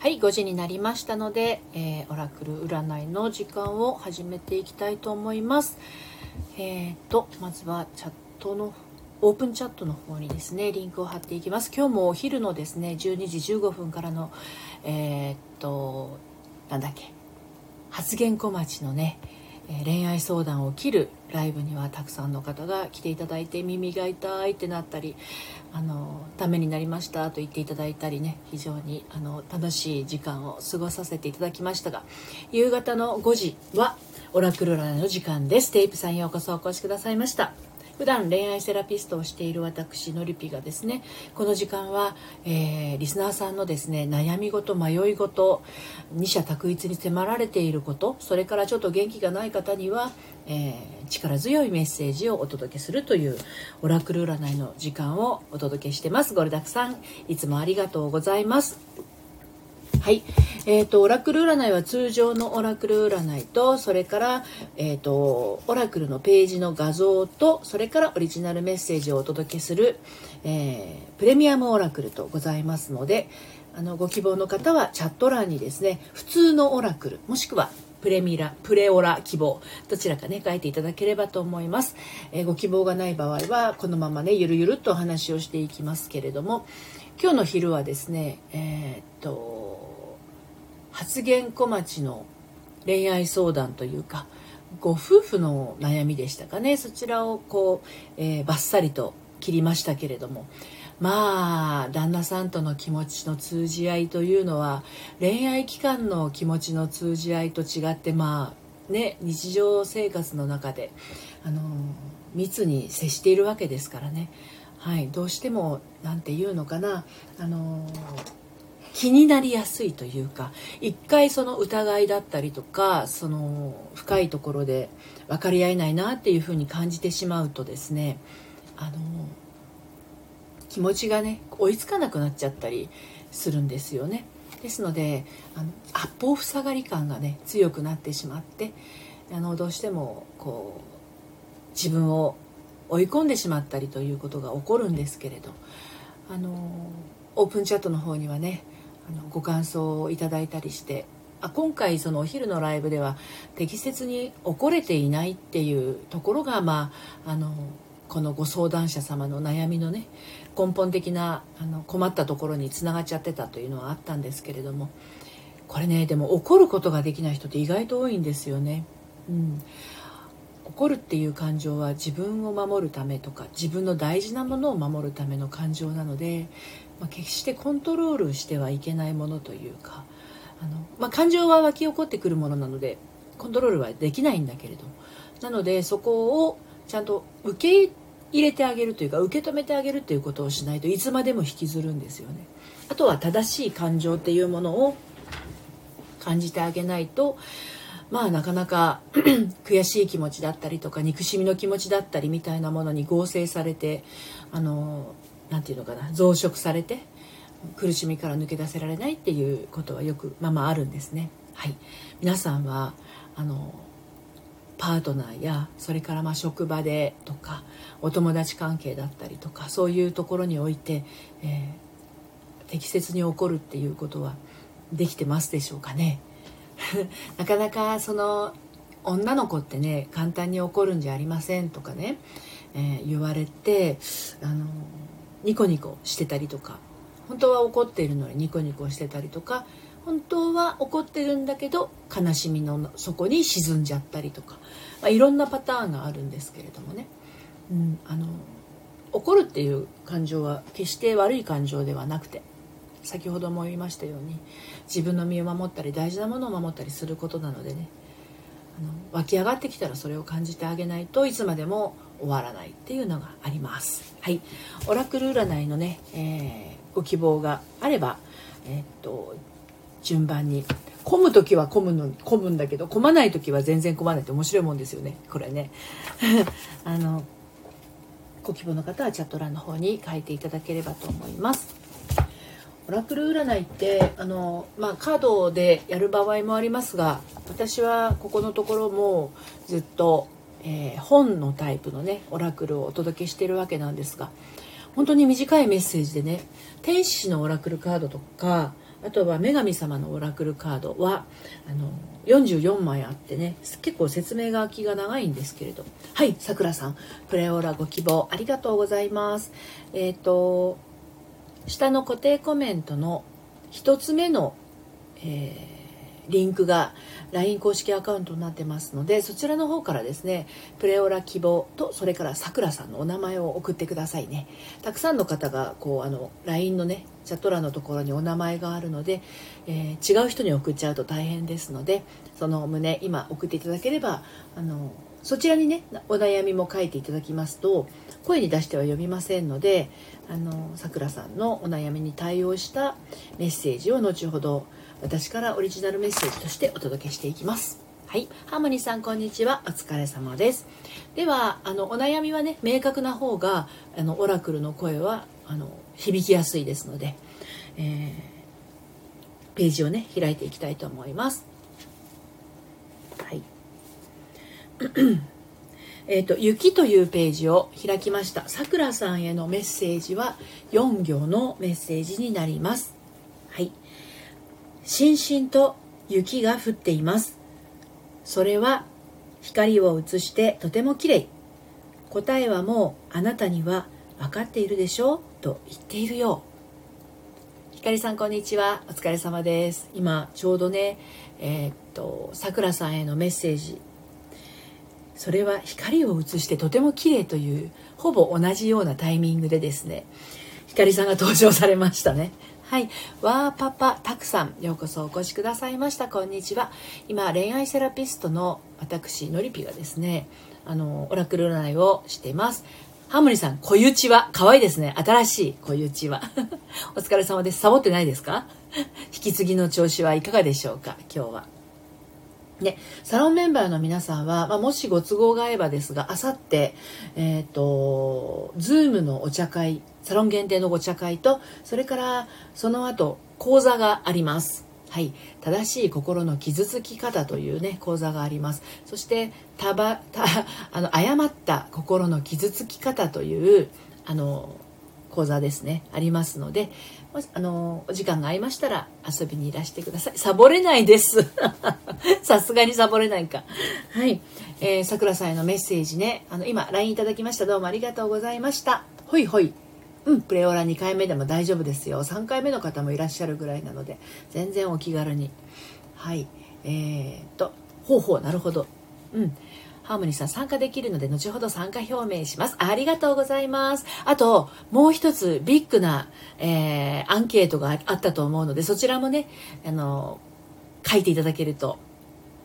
はい5時になりましたので、えー、オラクル占いの時間を始めていきたいと思います。えーとまずはチャットのオープンチャットの方にですねリンクを貼っていきます。今日もお昼のですね12時15分からのえー、っとなんだっけ発言小町のね恋愛相談を切るライブにはたくさんの方が来ていただいて耳が痛いってなったりあのためになりましたと言っていただいたりね非常にあの楽しい時間を過ごさせていただきましたが夕方の5時はオラクルラの時間です。テープさんようこそお越しくださいました。普段恋愛セラピストをしている私のりぴがですねこの時間は、えー、リスナーさんのですね悩み事迷い事二者択一に迫られていることそれからちょっと元気がない方には、えー、力強いメッセージをお届けするというオラクル占いの時間をお届けしてます。ゴルダクさんいつもありがとうございます。はい。えっ、ー、と、オラクル占いは通常のオラクル占いと、それから、えっ、ー、と、オラクルのページの画像と、それからオリジナルメッセージをお届けする、えー、プレミアムオラクルとございますので、あの、ご希望の方はチャット欄にですね、普通のオラクル、もしくはプレミラ、プレオラ希望、どちらかね、書いていただければと思います。えー、ご希望がない場合は、このままね、ゆるゆるっとお話をしていきますけれども、今日の昼はですね、えー、っと、発言小町の恋愛相談というかご夫婦の悩みでしたかね。そちらをこう、えー、バッサリと切りましたけれども。まあ旦那さんとの気持ちの通じ合いというのは恋愛期間の気持ちの通じ合いと違ってまあね日常生活の中であの密に接しているわけですからね。はいどうしても何て言うのかな。あの気になりやすいというか一回その疑いだったりとかその深いところで分かり合えないなっていうふうに感じてしまうとですねあの気持ちがね追いつかなくなっちゃったりするんですよね。ですのであの八方塞がり感がね強くなってしまってあのどうしてもこう自分を追い込んでしまったりということが起こるんですけれどあのオープンチャットの方にはねのご感想をいただいたりしてあ今回そのお昼のライブでは適切に怒れていないっていうところが、まあ、あのこのご相談者様の悩みのね根本的なあの困ったところにつながっちゃってたというのはあったんですけれどもこれねでも怒ることができない人って意外と多いんですよね。うん、怒るっていう感情は自分を守るためとか自分の大事なものを守るための感情なのでまあ、決してコントロールしてはいけないものというかあの、まあ、感情は湧き起こってくるものなのでコントロールはできないんだけれどなのでそこをちゃんと受け入れてあげるというか受け止めてあげるということをしないといつまでも引きずるんですよね。あとは正しい感情っていうものを感じてあげないとまあなかなか 悔しい気持ちだったりとか憎しみの気持ちだったりみたいなものに合成されてあの何て言うのかな増殖されて苦しみから抜け出せられないっていうことはよくまあまああるんですね。はい、皆さんはあのパートナーやそれからまあ職場でとかお友達関係だったりとかそういうところにおいて、えー、適切に起こるっていうことはできてますでしょうかね。なかなかその女の子ってね簡単に怒るんじゃありませんとかね、えー、言われてあのニコニコしてたりとか本当は怒っているのにニコニコしてたりとか本当は怒ってるんだけど悲しみの底に沈んじゃったりとか、まあ、いろんなパターンがあるんですけれどもね、うん、あの怒るっていう感情は決して悪い感情ではなくて先ほども言いましたように自分の身を守ったり大事なものを守ったりすることなのでねあの湧き上がってきたらそれを感じてあげないといつまでも終わらないっていうのがあります。はい、オラクル占いのね、えー、ご希望があれば、えー、っと順番に。混む時は混むの混むんだけど混まない時は全然混まないって面白いもんですよね。これね。あのご希望の方はチャット欄の方に書いていただければと思います。オラクル占いってあの、まあ、カードでやる場合もありますが私はここのところもずっとえー、本のタイプのねオラクルをお届けしてるわけなんですが本当に短いメッセージでね天使のオラクルカードとかあとは女神様のオラクルカードはあの44枚あってね結構説明書きが長いんですけれど。はいさくらさんプレオーラご希望ありがとうございます。えっ、ー、と下の固定コメントの1つ目の、えリンクが LINE 公式アカウントになってますのでそちらの方からですねプレオラ希望とそれからさくらさんのお名前を送ってくださいね。たくさんの方がこうあの LINE のねチャット欄のところにお名前があるので、えー、違う人に送っちゃうと大変ですのでその旨今送っていただければあのそちらにねお悩みも書いていただきますと声に出しては読みませんのであのさくらさんのお悩みに対応したメッセージを後ほど私からオリジナルメッセージとしてお届けしていきます。はい。ハーモニーさんこんにちは。お疲れ様です。ではあのお悩みはね明確な方があのオラクルの声はあの響きやすいですので、えー、ページをね開いていきたいと思います。はい。えっ、と、雪というページを開きました。さくらさんへのメッセージは4行のメッセージになります。しんしんと雪が降っています。それは光を映してとても綺麗。答えはもうあなたには分かっているでしょうと言っているよ。ひかりさんこんにちは。お疲れ様です。今ちょうどね、えー、っと、さくらさんへのメッセージ。それは光を映してとても綺麗というほぼ同じようなタイミングでですね、ひかりさんが登場されましたね。はい。わーパパたくさん、ようこそお越しくださいました。こんにちは。今、恋愛セラピストの私、のりぴがですね、あの、オラクル占いをしています。ハーモニーさん、小ゆちは、可愛いですね。新しい小ゆちは。お疲れ様です。サボってないですか？引き継ぎの調子はいかがでしょうか？今日は。ね、サロンメンバーの皆さんは、まあ、もしご都合が合えばですが、あさって、えっ、ー、と、ズームのお茶会サロン限定のご茶会とそれからその後講座があります。はい、正しい心の傷つき方というね講座があります。そしてたばた あの誤った心の傷つき方というあの講座ですね。ありますのであのお時間が合いましたら遊びにいらしてくださいサボれないです さすがにサボれないかはいさくらさんへのメッセージねあの今 LINE いただきましたどうもありがとうございましたほいほいうん、プレオーラ2回目でも大丈夫ですよ。3回目の方もいらっしゃるぐらいなので、全然お気軽に。はい。えー、っと、ほうほう、なるほど。うん。ハーモニーさん参加できるので、後ほど参加表明します。ありがとうございます。あと、もう一つビッグな、えー、アンケートがあったと思うので、そちらもね、あの、書いていただけると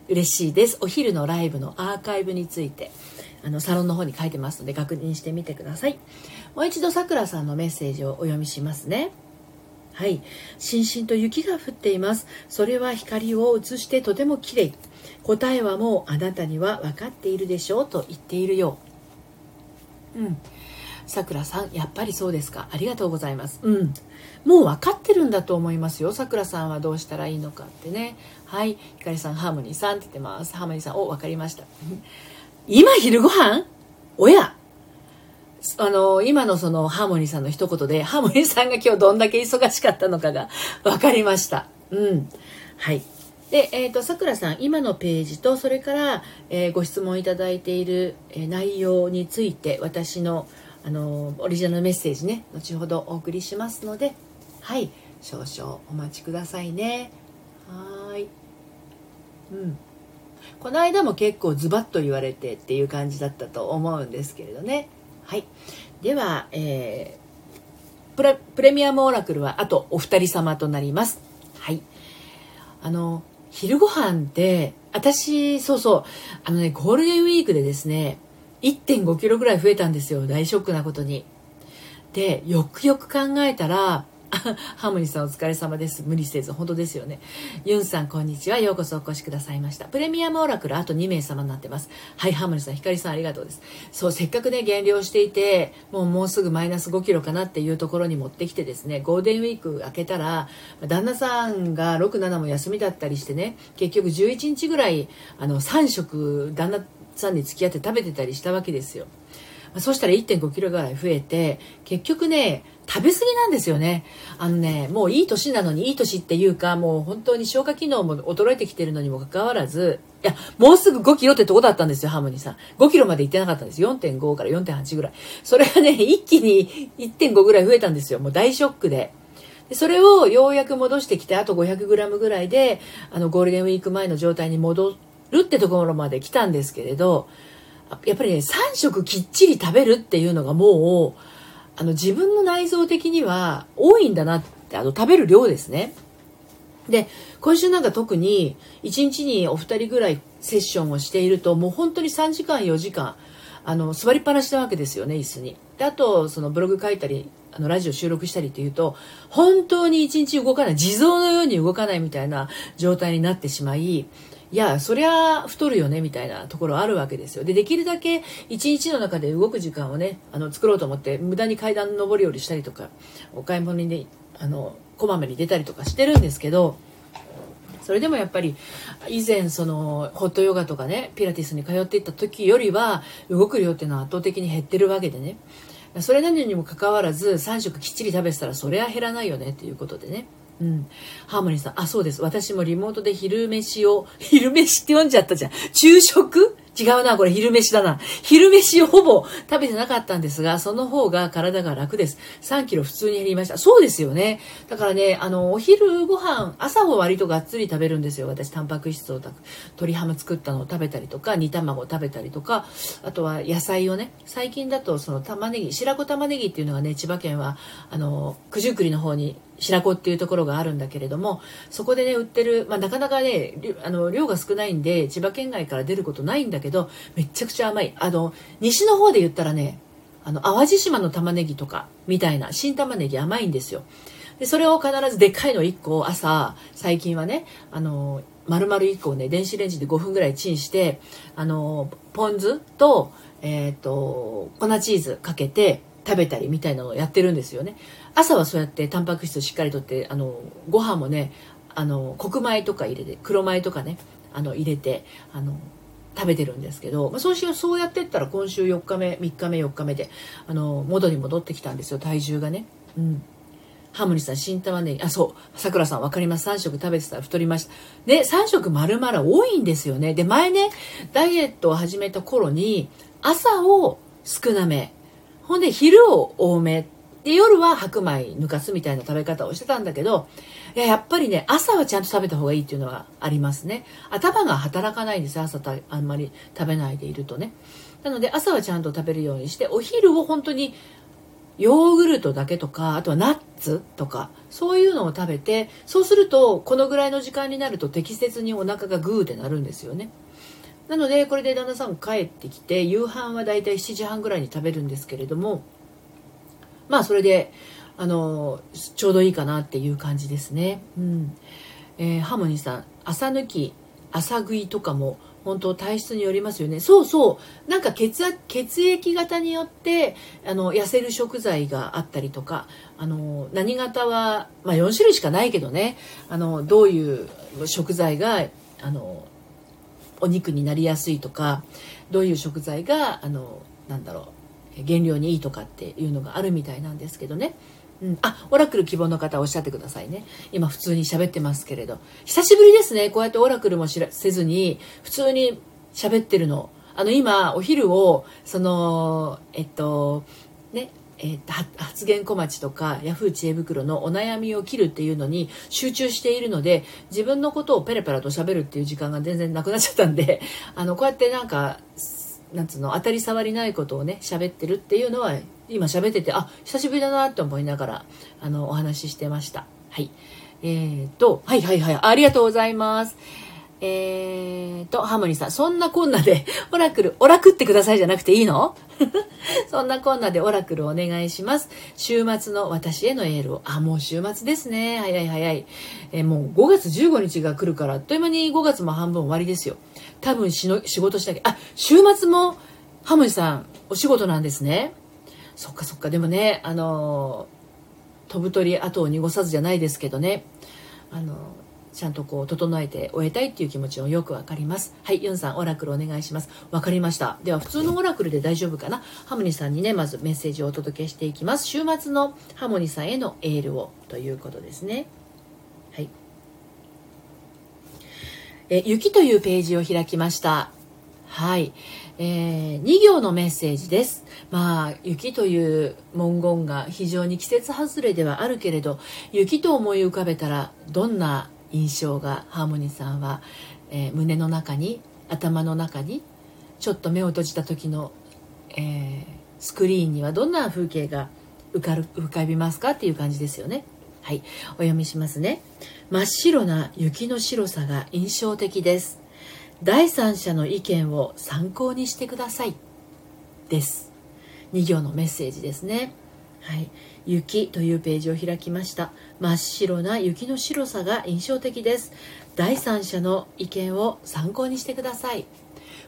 嬉しいです。お昼のライブのアーカイブについて。あのサロンの方に書いてますので確認してみてくださいもう一度さくらさんのメッセージをお読みしますねはい。しんしんと雪が降っています。それは光を映してとても綺麗。答えはもうあなたには分かっているでしょうと言っているよう。うん。さくらさん、やっぱりそうですか。ありがとうございます。うん。もう分かってるんだと思いますよ。さくらさんはどうしたらいいのかってね。はい。ひかりさん、ハーモニーさんって言ってます。ハーモニーさん、お、分かりました。今昼ご飯？おやあの、今のそのハーモニーさんの一言で、ハーモニーさんが今日どんだけ忙しかったのかが分かりました。うん。はい。で、えっ、ー、と、さくらさん、今のページと、それから、えー、ご質問いただいている、えー、内容について、私の、あの、オリジナルメッセージね、後ほどお送りしますので、はい、少々お待ちくださいね。はい。うん。この間も結構ズバッと言われてっていう感じだったと思うんですけれどねはい。では、えー、プレプレミアムオラクルはあとお二人様となります。はい。あの昼ご飯って私そうそうあのねゴールデンウィークでですね1 5キロぐらい増えたんですよ。大ショックなことに。でよくよく考えたら ハーモニさんお疲れ様です。無理せず、本当ですよね。ユンさん、こんにちは。ようこそお越しくださいました。プレミアムオラクル、あと2名様になってます。はい、ハーモニさん、ひかりさん、ありがとうです。そう、せっかくね、減量していて、もうもうすぐマイナス5キロかなっていうところに持ってきてですね、ゴールデンウィーク明けたら、旦那さんが6、7も休みだったりしてね、結局11日ぐらい、あの、3食、旦那さんに付き合って食べてたりしたわけですよ。そしたら1 5キロぐらい増えて結局ね食べ過ぎなんですよね。あのね、もういい年なのに、いい年っていうか、もう本当に消化機能も衰えてきてるのにもかかわらず、いや、もうすぐ5キロってとこだったんですよ、ハムニさん。5キロまで行ってなかったんです。4.5から4.8ぐらい。それがね、一気に1.5ぐらい増えたんですよ。もう大ショックで。でそれをようやく戻してきて、あと 500g ぐらいで、あの、ゴールデンウィーク前の状態に戻るってところまで来たんですけれど、やっぱりね、3食きっちり食べるっていうのがもう、あの、自分の内臓的には多いんだなって、あの、食べる量ですね。で、今週なんか特に、1日にお二人ぐらいセッションをしていると、もう本当に3時間、4時間、あの、座りっぱなしなわけですよね、椅子に。で、あと、そのブログ書いたり、あの、ラジオ収録したりっていうと、本当に1日動かない、地蔵のように動かないみたいな状態になってしまい、いや、そりゃ太るよね、みたいなところあるわけですよ。で、できるだけ一日の中で動く時間をね、あの、作ろうと思って、無駄に階段上り下りしたりとか、お買い物にね、あの、こまめに出たりとかしてるんですけど、それでもやっぱり以前そのホットヨガとかねピラティスに通っていった時よりは動く量っていうのは圧倒的に減ってるわけでねそれなのにもかかわらず3食きっちり食べてたらそれは減らないよねっていうことでねうん。ハーモニーさん、あ、そうです。私もリモートで昼飯を、昼飯って読んじゃったじゃん。昼食？違うな、これ昼飯だな。昼飯をほぼ食べてなかったんですが、その方が体が楽です。3キロ普通に減りました。そうですよね。だからね、あの、お昼ご飯、朝は割とがっつり食べるんですよ。私、タンパク質を鶏ハム作ったのを食べたりとか、煮卵を食べたりとか、あとは野菜をね、最近だとその玉ねぎ、白子玉ねぎっていうのがね、千葉県は、あの、九十九里の方に白子っていうところがあるんだけれどもそこでね売ってる、まあ、なかなかねあの量が少ないんで千葉県外から出ることないんだけどめちゃくちゃ甘い。あの西の方で言ったらねあの淡路島の玉ねぎとかみたいな新玉ねぎ甘いんですよ。でそれを必ずでっかいの1個朝最近はねあの丸々1個をね電子レンジで5分ぐらいチンしてあのポン酢と,、えーと粉チーズかけて食べたりみたいなのをやってるんですよね朝はそうやってタンパク質をしっかりとってあのご飯もねあの黒米とか入れて黒米とかねあの入れてあの食べてるんですけど、まあ、そうしそうやってったら今週4日目3日目4日目であの元に戻ってきたんですよ体重がねうんハムニさん、新玉ねぎ、あ、そう、さくらさんわかります。3食食べてたら太りました。で、3食丸々多いんですよね。で、前ね、ダイエットを始めた頃に、朝を少なめ、ほんで昼を多め。で夜は白米抜かすみたいな食べ方をしてたんだけどいややっぱりね朝はちゃんと食べた方がいいっていうのはありますね。頭が働かないんです朝たあんまり食べないでいるとね。なので朝はちゃんと食べるようにしてお昼を本当にヨーグルトだけとかあとはナッツとかそういうのを食べてそうするとこのぐらいの時間になると適切にお腹がグーってなるんですよね。なのでこれで旦那さん帰ってきて夕飯はだいたい7時半ぐらいに食べるんですけれどもまあそれであのちょうどいいかなっていう感じですね。うん。えー、ハモニーさん朝抜き朝食いとかも本当体質によりますよね。そうそう。なんか血血液型によってあの痩せる食材があったりとかあの何型は、まあ、4種類しかないけどね。あのどういう食材があのお肉になりやすいとかどういう食材があのなんだろう原料にいいとかっていうのがあるみたいなんですけどね。うん、あ、オラクル希望の方おっしゃってくださいね。今普通に喋ってますけれど。久しぶりですね。こうやってオラクルもせずに、普通に喋ってるの。あの、今、お昼を、その、えっと、ね、えー、発言小町とかヤフー知恵袋のお悩みを切るっていうのに集中しているので自分のことをペラペラと喋るっていう時間が全然なくなっちゃったんで あのこうやってなんかなんつうの当たり障りないことをね喋ってるっていうのは今喋っててあ久しぶりだなって思いながらあのお話ししてました。はい。えーとはいはいはいありがとうございます。えーと、ハモニーさん、そんなこんなで、オラクル、オラクってくださいじゃなくていいの？そんなこんなでオラクルお願いします。週末の私へのエールを。あ、もう週末ですね。早い早い。えー、もう5月15日が来るから、あっという間に5月も半分終わりですよ。多分しの仕事したけあ、週末もハモニさん、お仕事なんですね。そっかそっか。でもね、あの飛ぶ鳥後を濁さずじゃないですけどね。あのちゃんとこう整えて終えたいっていう気持ちもよくわかります。はいユンさんオラクルお願いします。わかりました。では普通のオラクルで大丈夫かな？ハモニさんにねまずメッセージをお届けしていきます。週末のハモニさんへのエールをということですね。はい。え雪というページを開きました。はい、えー、2行のメッセージです。まあ雪という文言が非常に季節外れではあるけれど雪と思い浮かべたらどんな印象がハーモニーさんは、えー、胸の中に頭の中にちょっと目を閉じた時の、えー、スクリーンにはどんな風景が浮かる浮かびますかっていう感じですよね。はい、お読みしますね。真っ白な雪の白さが印象的です。第三者の意見を参考にしてくださいです2行のメッセージですねはい雪というページを開きました。真っ白な雪の白さが印象的です。第三者の意見を参考にしてください。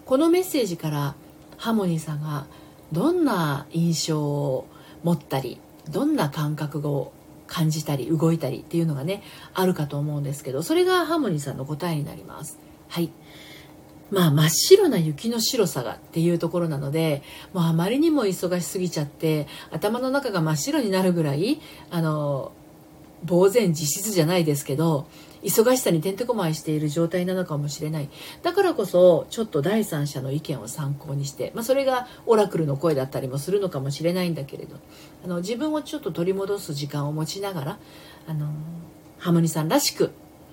このメッセージからハモニーさんがどんな印象を持ったりどんな感覚を感じたり動いたりっていうのがねあるかと思うんですけどそれがハモニーさんの答えになります。はい。まあ真っ白な雪の白さがっていうところなのでもうあまりにも忙しすぎちゃって頭の中が真っ白になるぐらいあの呆然自失じゃないですけど忙しさにてんてこまいしている状態なのかもしれないだからこそちょっと第三者の意見を参考にして、まあ、それがオラクルの声だったりもするのかもしれないんだけれどあの自分をちょっと取り戻す時間を持ちながらあのハモニさんらしく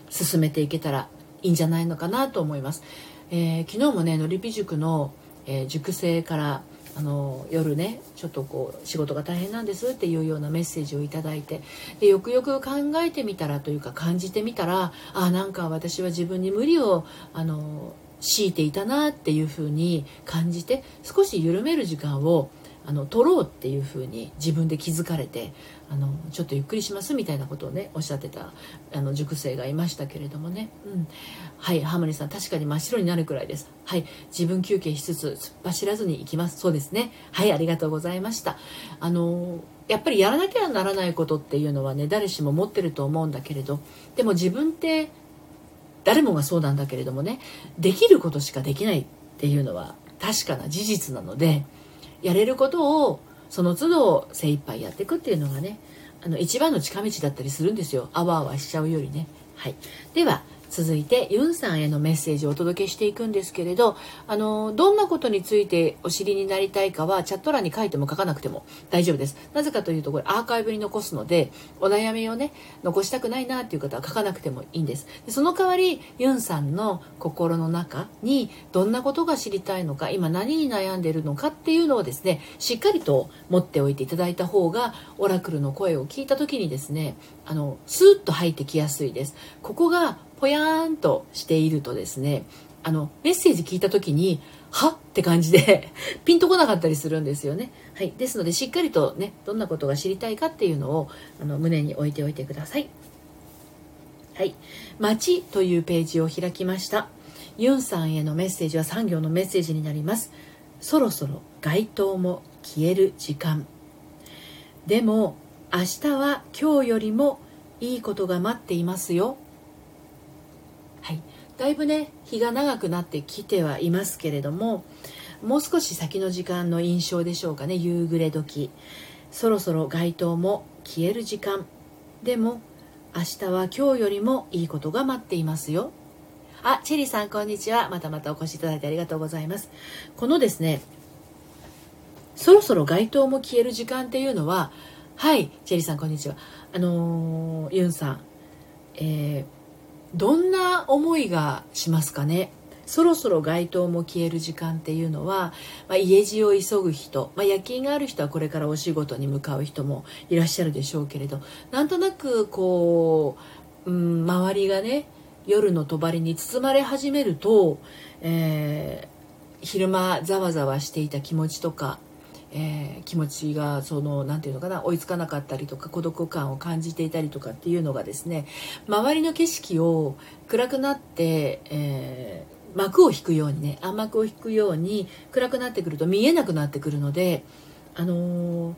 進めていけたらいいんじゃないのかなと思います。えー、昨日もねのりぴ塾の、えー、塾生からあの夜ねちょっとこう仕事が大変なんですっていうようなメッセージを頂いてでよくよく考えてみたらというか感じてみたらあなんか私は自分に無理をあの強いていたなっていうふうに感じて少し緩める時間をあの取ろうっていうふうに自分で気づかれてあのちょっとゆっくりしますみたいなことをねおっしゃってたあの塾生がいましたけれどもね、うん、はいハモリさん確かに真っ白になるくらいです。はい自分休憩しつつ突っ走らずに行きます。そうですね。はいありがとうございました。あのやっぱりやらなきゃならないことっていうのはね誰しも持ってると思うんだけれどでも自分って誰もがそうなんだけれどもねできることしかできないっていうのは確かな事実なのでやれることをその都度精一杯やっていくっていうのがねあの一番の近道だったりするんですよ。あわあわしちゃうよりね。はい。では続いてユンさんへのメッセージをお届けしていくんですけれどあのどんなことについてお知りになりたいかはチャット欄に書いても書かなくても大丈夫です。なぜかというとこれアーカイブに残すのでお悩みをね残したくないなっていう方は書かなくてもいいんです。でその代わりユンさんの心の中にどんなことが知りたいのか今何に悩んでいるのかっていうのをですねしっかりと持っておいていただいた方がオラクルの声を聞いた時にですねあのスーッと入ってきやすいです。ここがぽやーんとしているとですねあのメッセージ聞いた時にはっ？て感じで ピンとこなかったりするんですよね。はい、ですのでしっかりとねどんなことが知りたいかっていうのをあの胸に置いておいてください。はい、街というページを開きました。ユンさんへのメッセージは産業のメッセージになります。そろそろ街灯も消える時間。でも明日は今日よりもいいことが待っていますよだいぶね日が長くなってきてはいますけれどももう少し先の時間の印象でしょうかね夕暮れ時。そろそろ街灯も消える時間。でも明日は今日よりもいいことが待っていますよ。あチェリーさんこんにちは。またまたお越しいただいてありがとうございます。このですねそろそろ街灯も消える時間っていうのははいチェリーさんこんにちは。あのー、ユンさんえーどんな思いがしますかね？そろそろ街灯も消える時間っていうのは、まあ、家路を急ぐ人、まあ、夜勤がある人はこれからお仕事に向かう人もいらっしゃるでしょうけれどなんとなくこう、うん、周りがね夜の帳に包まれ始めると、えー、昼間ざわざわしていた気持ちとかえー、気持ちがその何て言うのかな追いつかなかったりとか孤独感を感じていたりとかっていうのがですね周りの景色を暗くなって、えー、幕を引くようにね暗幕を引くように暗くなってくると見えなくなってくるのであのー、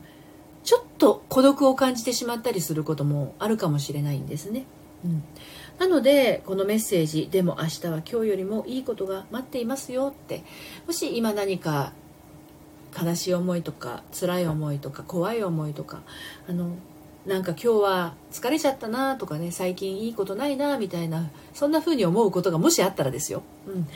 ちょっと孤独を感じてしまったりすることもあるかもしれないんですね。うん、なのでこのメッセージでも明日は今日よりもいいことが待っていますよってもし今何か悲しい思いとか辛い思いとか怖い思いとかあのなんか今日は疲れちゃったなとかね最近いいことないなみたいなそんな風に思うことがもしあったらですよ、うん、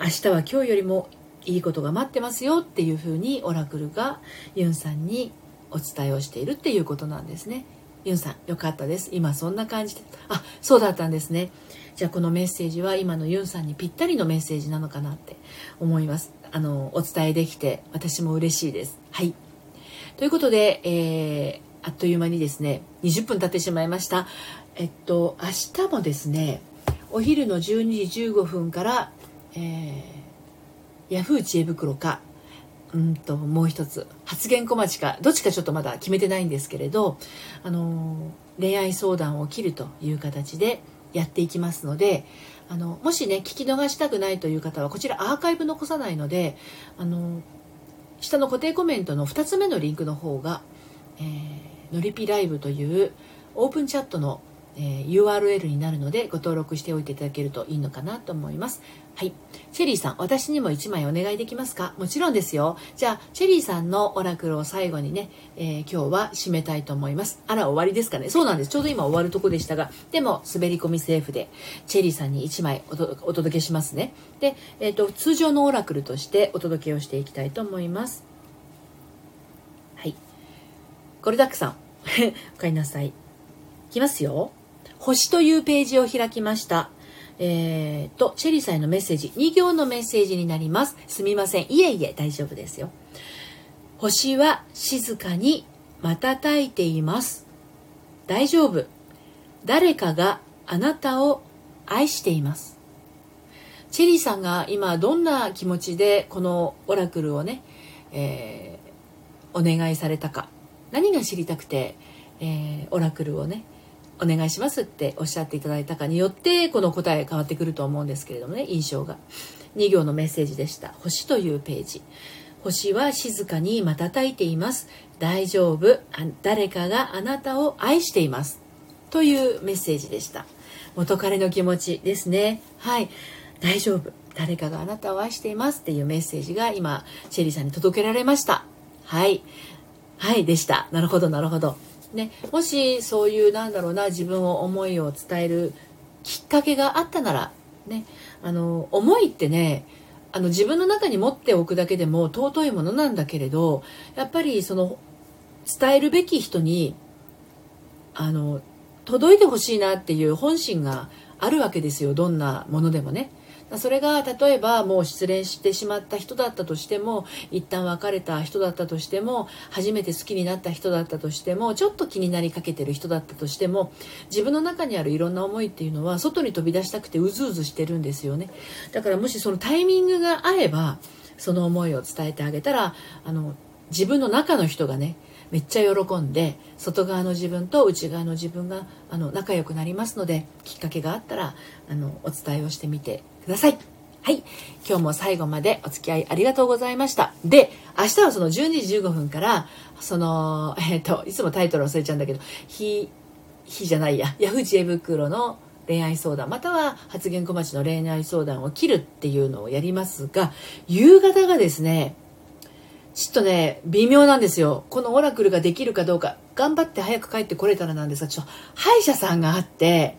明日は今日よりもいいことが待ってますよっていう風にオラクルがユンさんにお伝えをしているっていうことなんですね。ユンさんよかったです。今そんな感じで。あそうだったんですね。じゃあこのメッセージは今のユンさんにぴったりのメッセージなのかなって思います。あのお伝えできて私も嬉しいです。はい。ということで、えーあっという間にですね20分経ってしまいました。えっと明日もですねお昼の12時15分から、えー、ヤフー知恵袋かうんともう一つ発言小町かどっちかちょっとまだ決めてないんですけれど、あの恋愛相談を切るという形でやっていきますのであのもしね聞き逃したくないという方はこちらアーカイブ残さないのであの下の固定コメントの2つ目のリンクの方が、えーのりぴライブというオープンチャットの、えー、URL になるのでご登録しておいていただけるといいのかなと思います。はい。チェリーさん、私にも1枚お願いできますか？もちろんですよ。じゃあ、チェリーさんのオラクルを最後にね、えー、今日は締めたいと思います。あら、終わりですかね？そうなんです。ちょうど今終わるとこでしたが、でも、滑り込みセーフで、チェリーさんに1枚お届けしますね。で、えっ、ー、と、通常のオラクルとしてお届けをしていきたいと思います。これだくさん。おかえりなさい。いきますよ。星というページを開きました。えー、と、チェリーさんへのメッセージ。2行のメッセージになります。すみません。いえいえ、大丈夫ですよ。星は静かに瞬いています。大丈夫。誰かがあなたを愛しています。チェリーさんが今どんな気持ちでこのオラクルをね、えー、お願いされたか何が知りたくて、えー、オラクルをねお願いしますっておっしゃっていただいたかによってこの答え変わってくると思うんですけれどもね印象が。2行のメッセージでした「星」というページ。星は静かに瞬いています。大丈夫。誰かがあなたを愛しています。というメッセージでした。元彼の気持ちですね。はい。大丈夫。誰かがあなたを愛しています。っていうメッセージが今シェリーさんに届けられました。はい。はいでした。なるほどなるほど。ねもしそういうなんだろうな自分を思いを伝えるきっかけがあったならねあの思いってねあの自分の中に持っておくだけでも尊いものなんだけれどやっぱりその伝えるべき人にあの届いてほしいなっていう本心があるわけですよどんなものでもね。それが例えばもう失恋してしまった人だったとしても一旦別れた人だったとしても初めて好きになった人だったとしてもちょっと気になりかけてる人だったとしても自分の中にあるいろんな思いっていうのは外に飛び出したくてうずうずしてるんですよね。だからもしそのタイミングが合えばその思いを伝えてあげたらあの自分の中の人がねめっちゃ喜んで外側の自分と内側の自分があの仲良くなりますのできっかけがあったらあのお伝えをしてみてください。はい。今日も最後までお付き合いありがとうございました。で、明日はその12時15分から、その、えっ、ー、と、いつもタイトル忘れちゃうんだけど、ひ、ひじゃないや、ヤフー知恵袋の恋愛相談、または発言小町の恋愛相談を切るっていうのをやりますが、夕方がですね、ちょっとね、微妙なんですよ。このオラクルができるかどうか、頑張って早く帰ってこれたらなんですが、ちょっと歯医者さんがあって、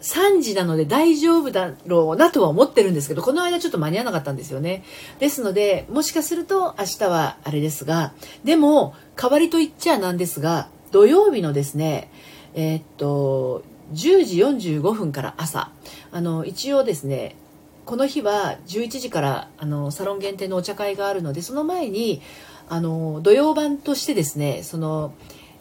3時なので大丈夫だろうなとは思ってるんですけど、この間ちょっと間に合わなかったんですよね。ですので、もしかすると明日はあれですが、でも、代わりと言っちゃなんですが、土曜日のですね、えー、っと、10時45分から朝、あの、一応ですね、この日は11時からあのサロン限定のお茶会があるのでその前にあの土曜版としてですねその、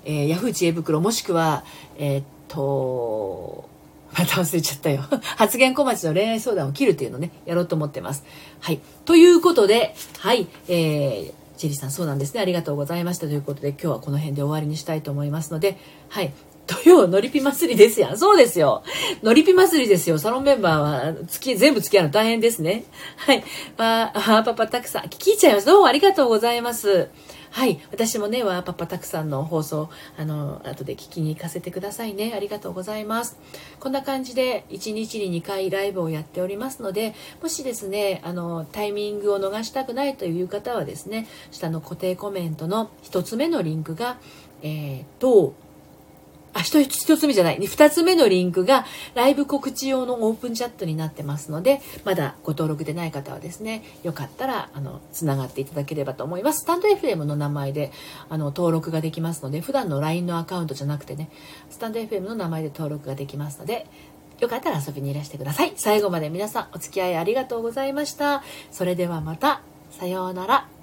えー、ヤフー知恵袋もしくはえー、っとまた忘れちゃったよ。発言小町の恋愛相談を切るというのをね、やろうと思ってます。はい。ということで、はい、えー、チェリーさんそうなんですね。ありがとうございました。ということで、今日はこの辺で終わりにしたいと思いますので、はい。土曜のりぴ祭りですやん。そうですよ。のりぴ祭りですよ。サロンメンバーは、月、全部付き合うの大変ですね。はい。まあ、パパたくさん、聞いちゃいます。どうもありがとうございます。はい私もねわーパパたくさんの放送あの後で聞きに行かせてくださいねありがとうございますこんな感じで1日に2回ライブをやっておりますのでもしですねあのタイミングを逃したくないという方はですね下の固定コメントの1つ目のリンクがえー、とあ、一一つ目じゃない。二つ目のリンクがライブ告知用のオープンチャットになってますので、まだご登録でない方はですね、よかったら、あの、つながっていただければと思います。スタンド FM の名前で、あの、登録ができますので、普段の LINE のアカウントじゃなくてね、スタンド FM の名前で登録ができますので、よかったら遊びにいらしてください。最後まで皆さんお付き合いありがとうございました。それではまた、さようなら。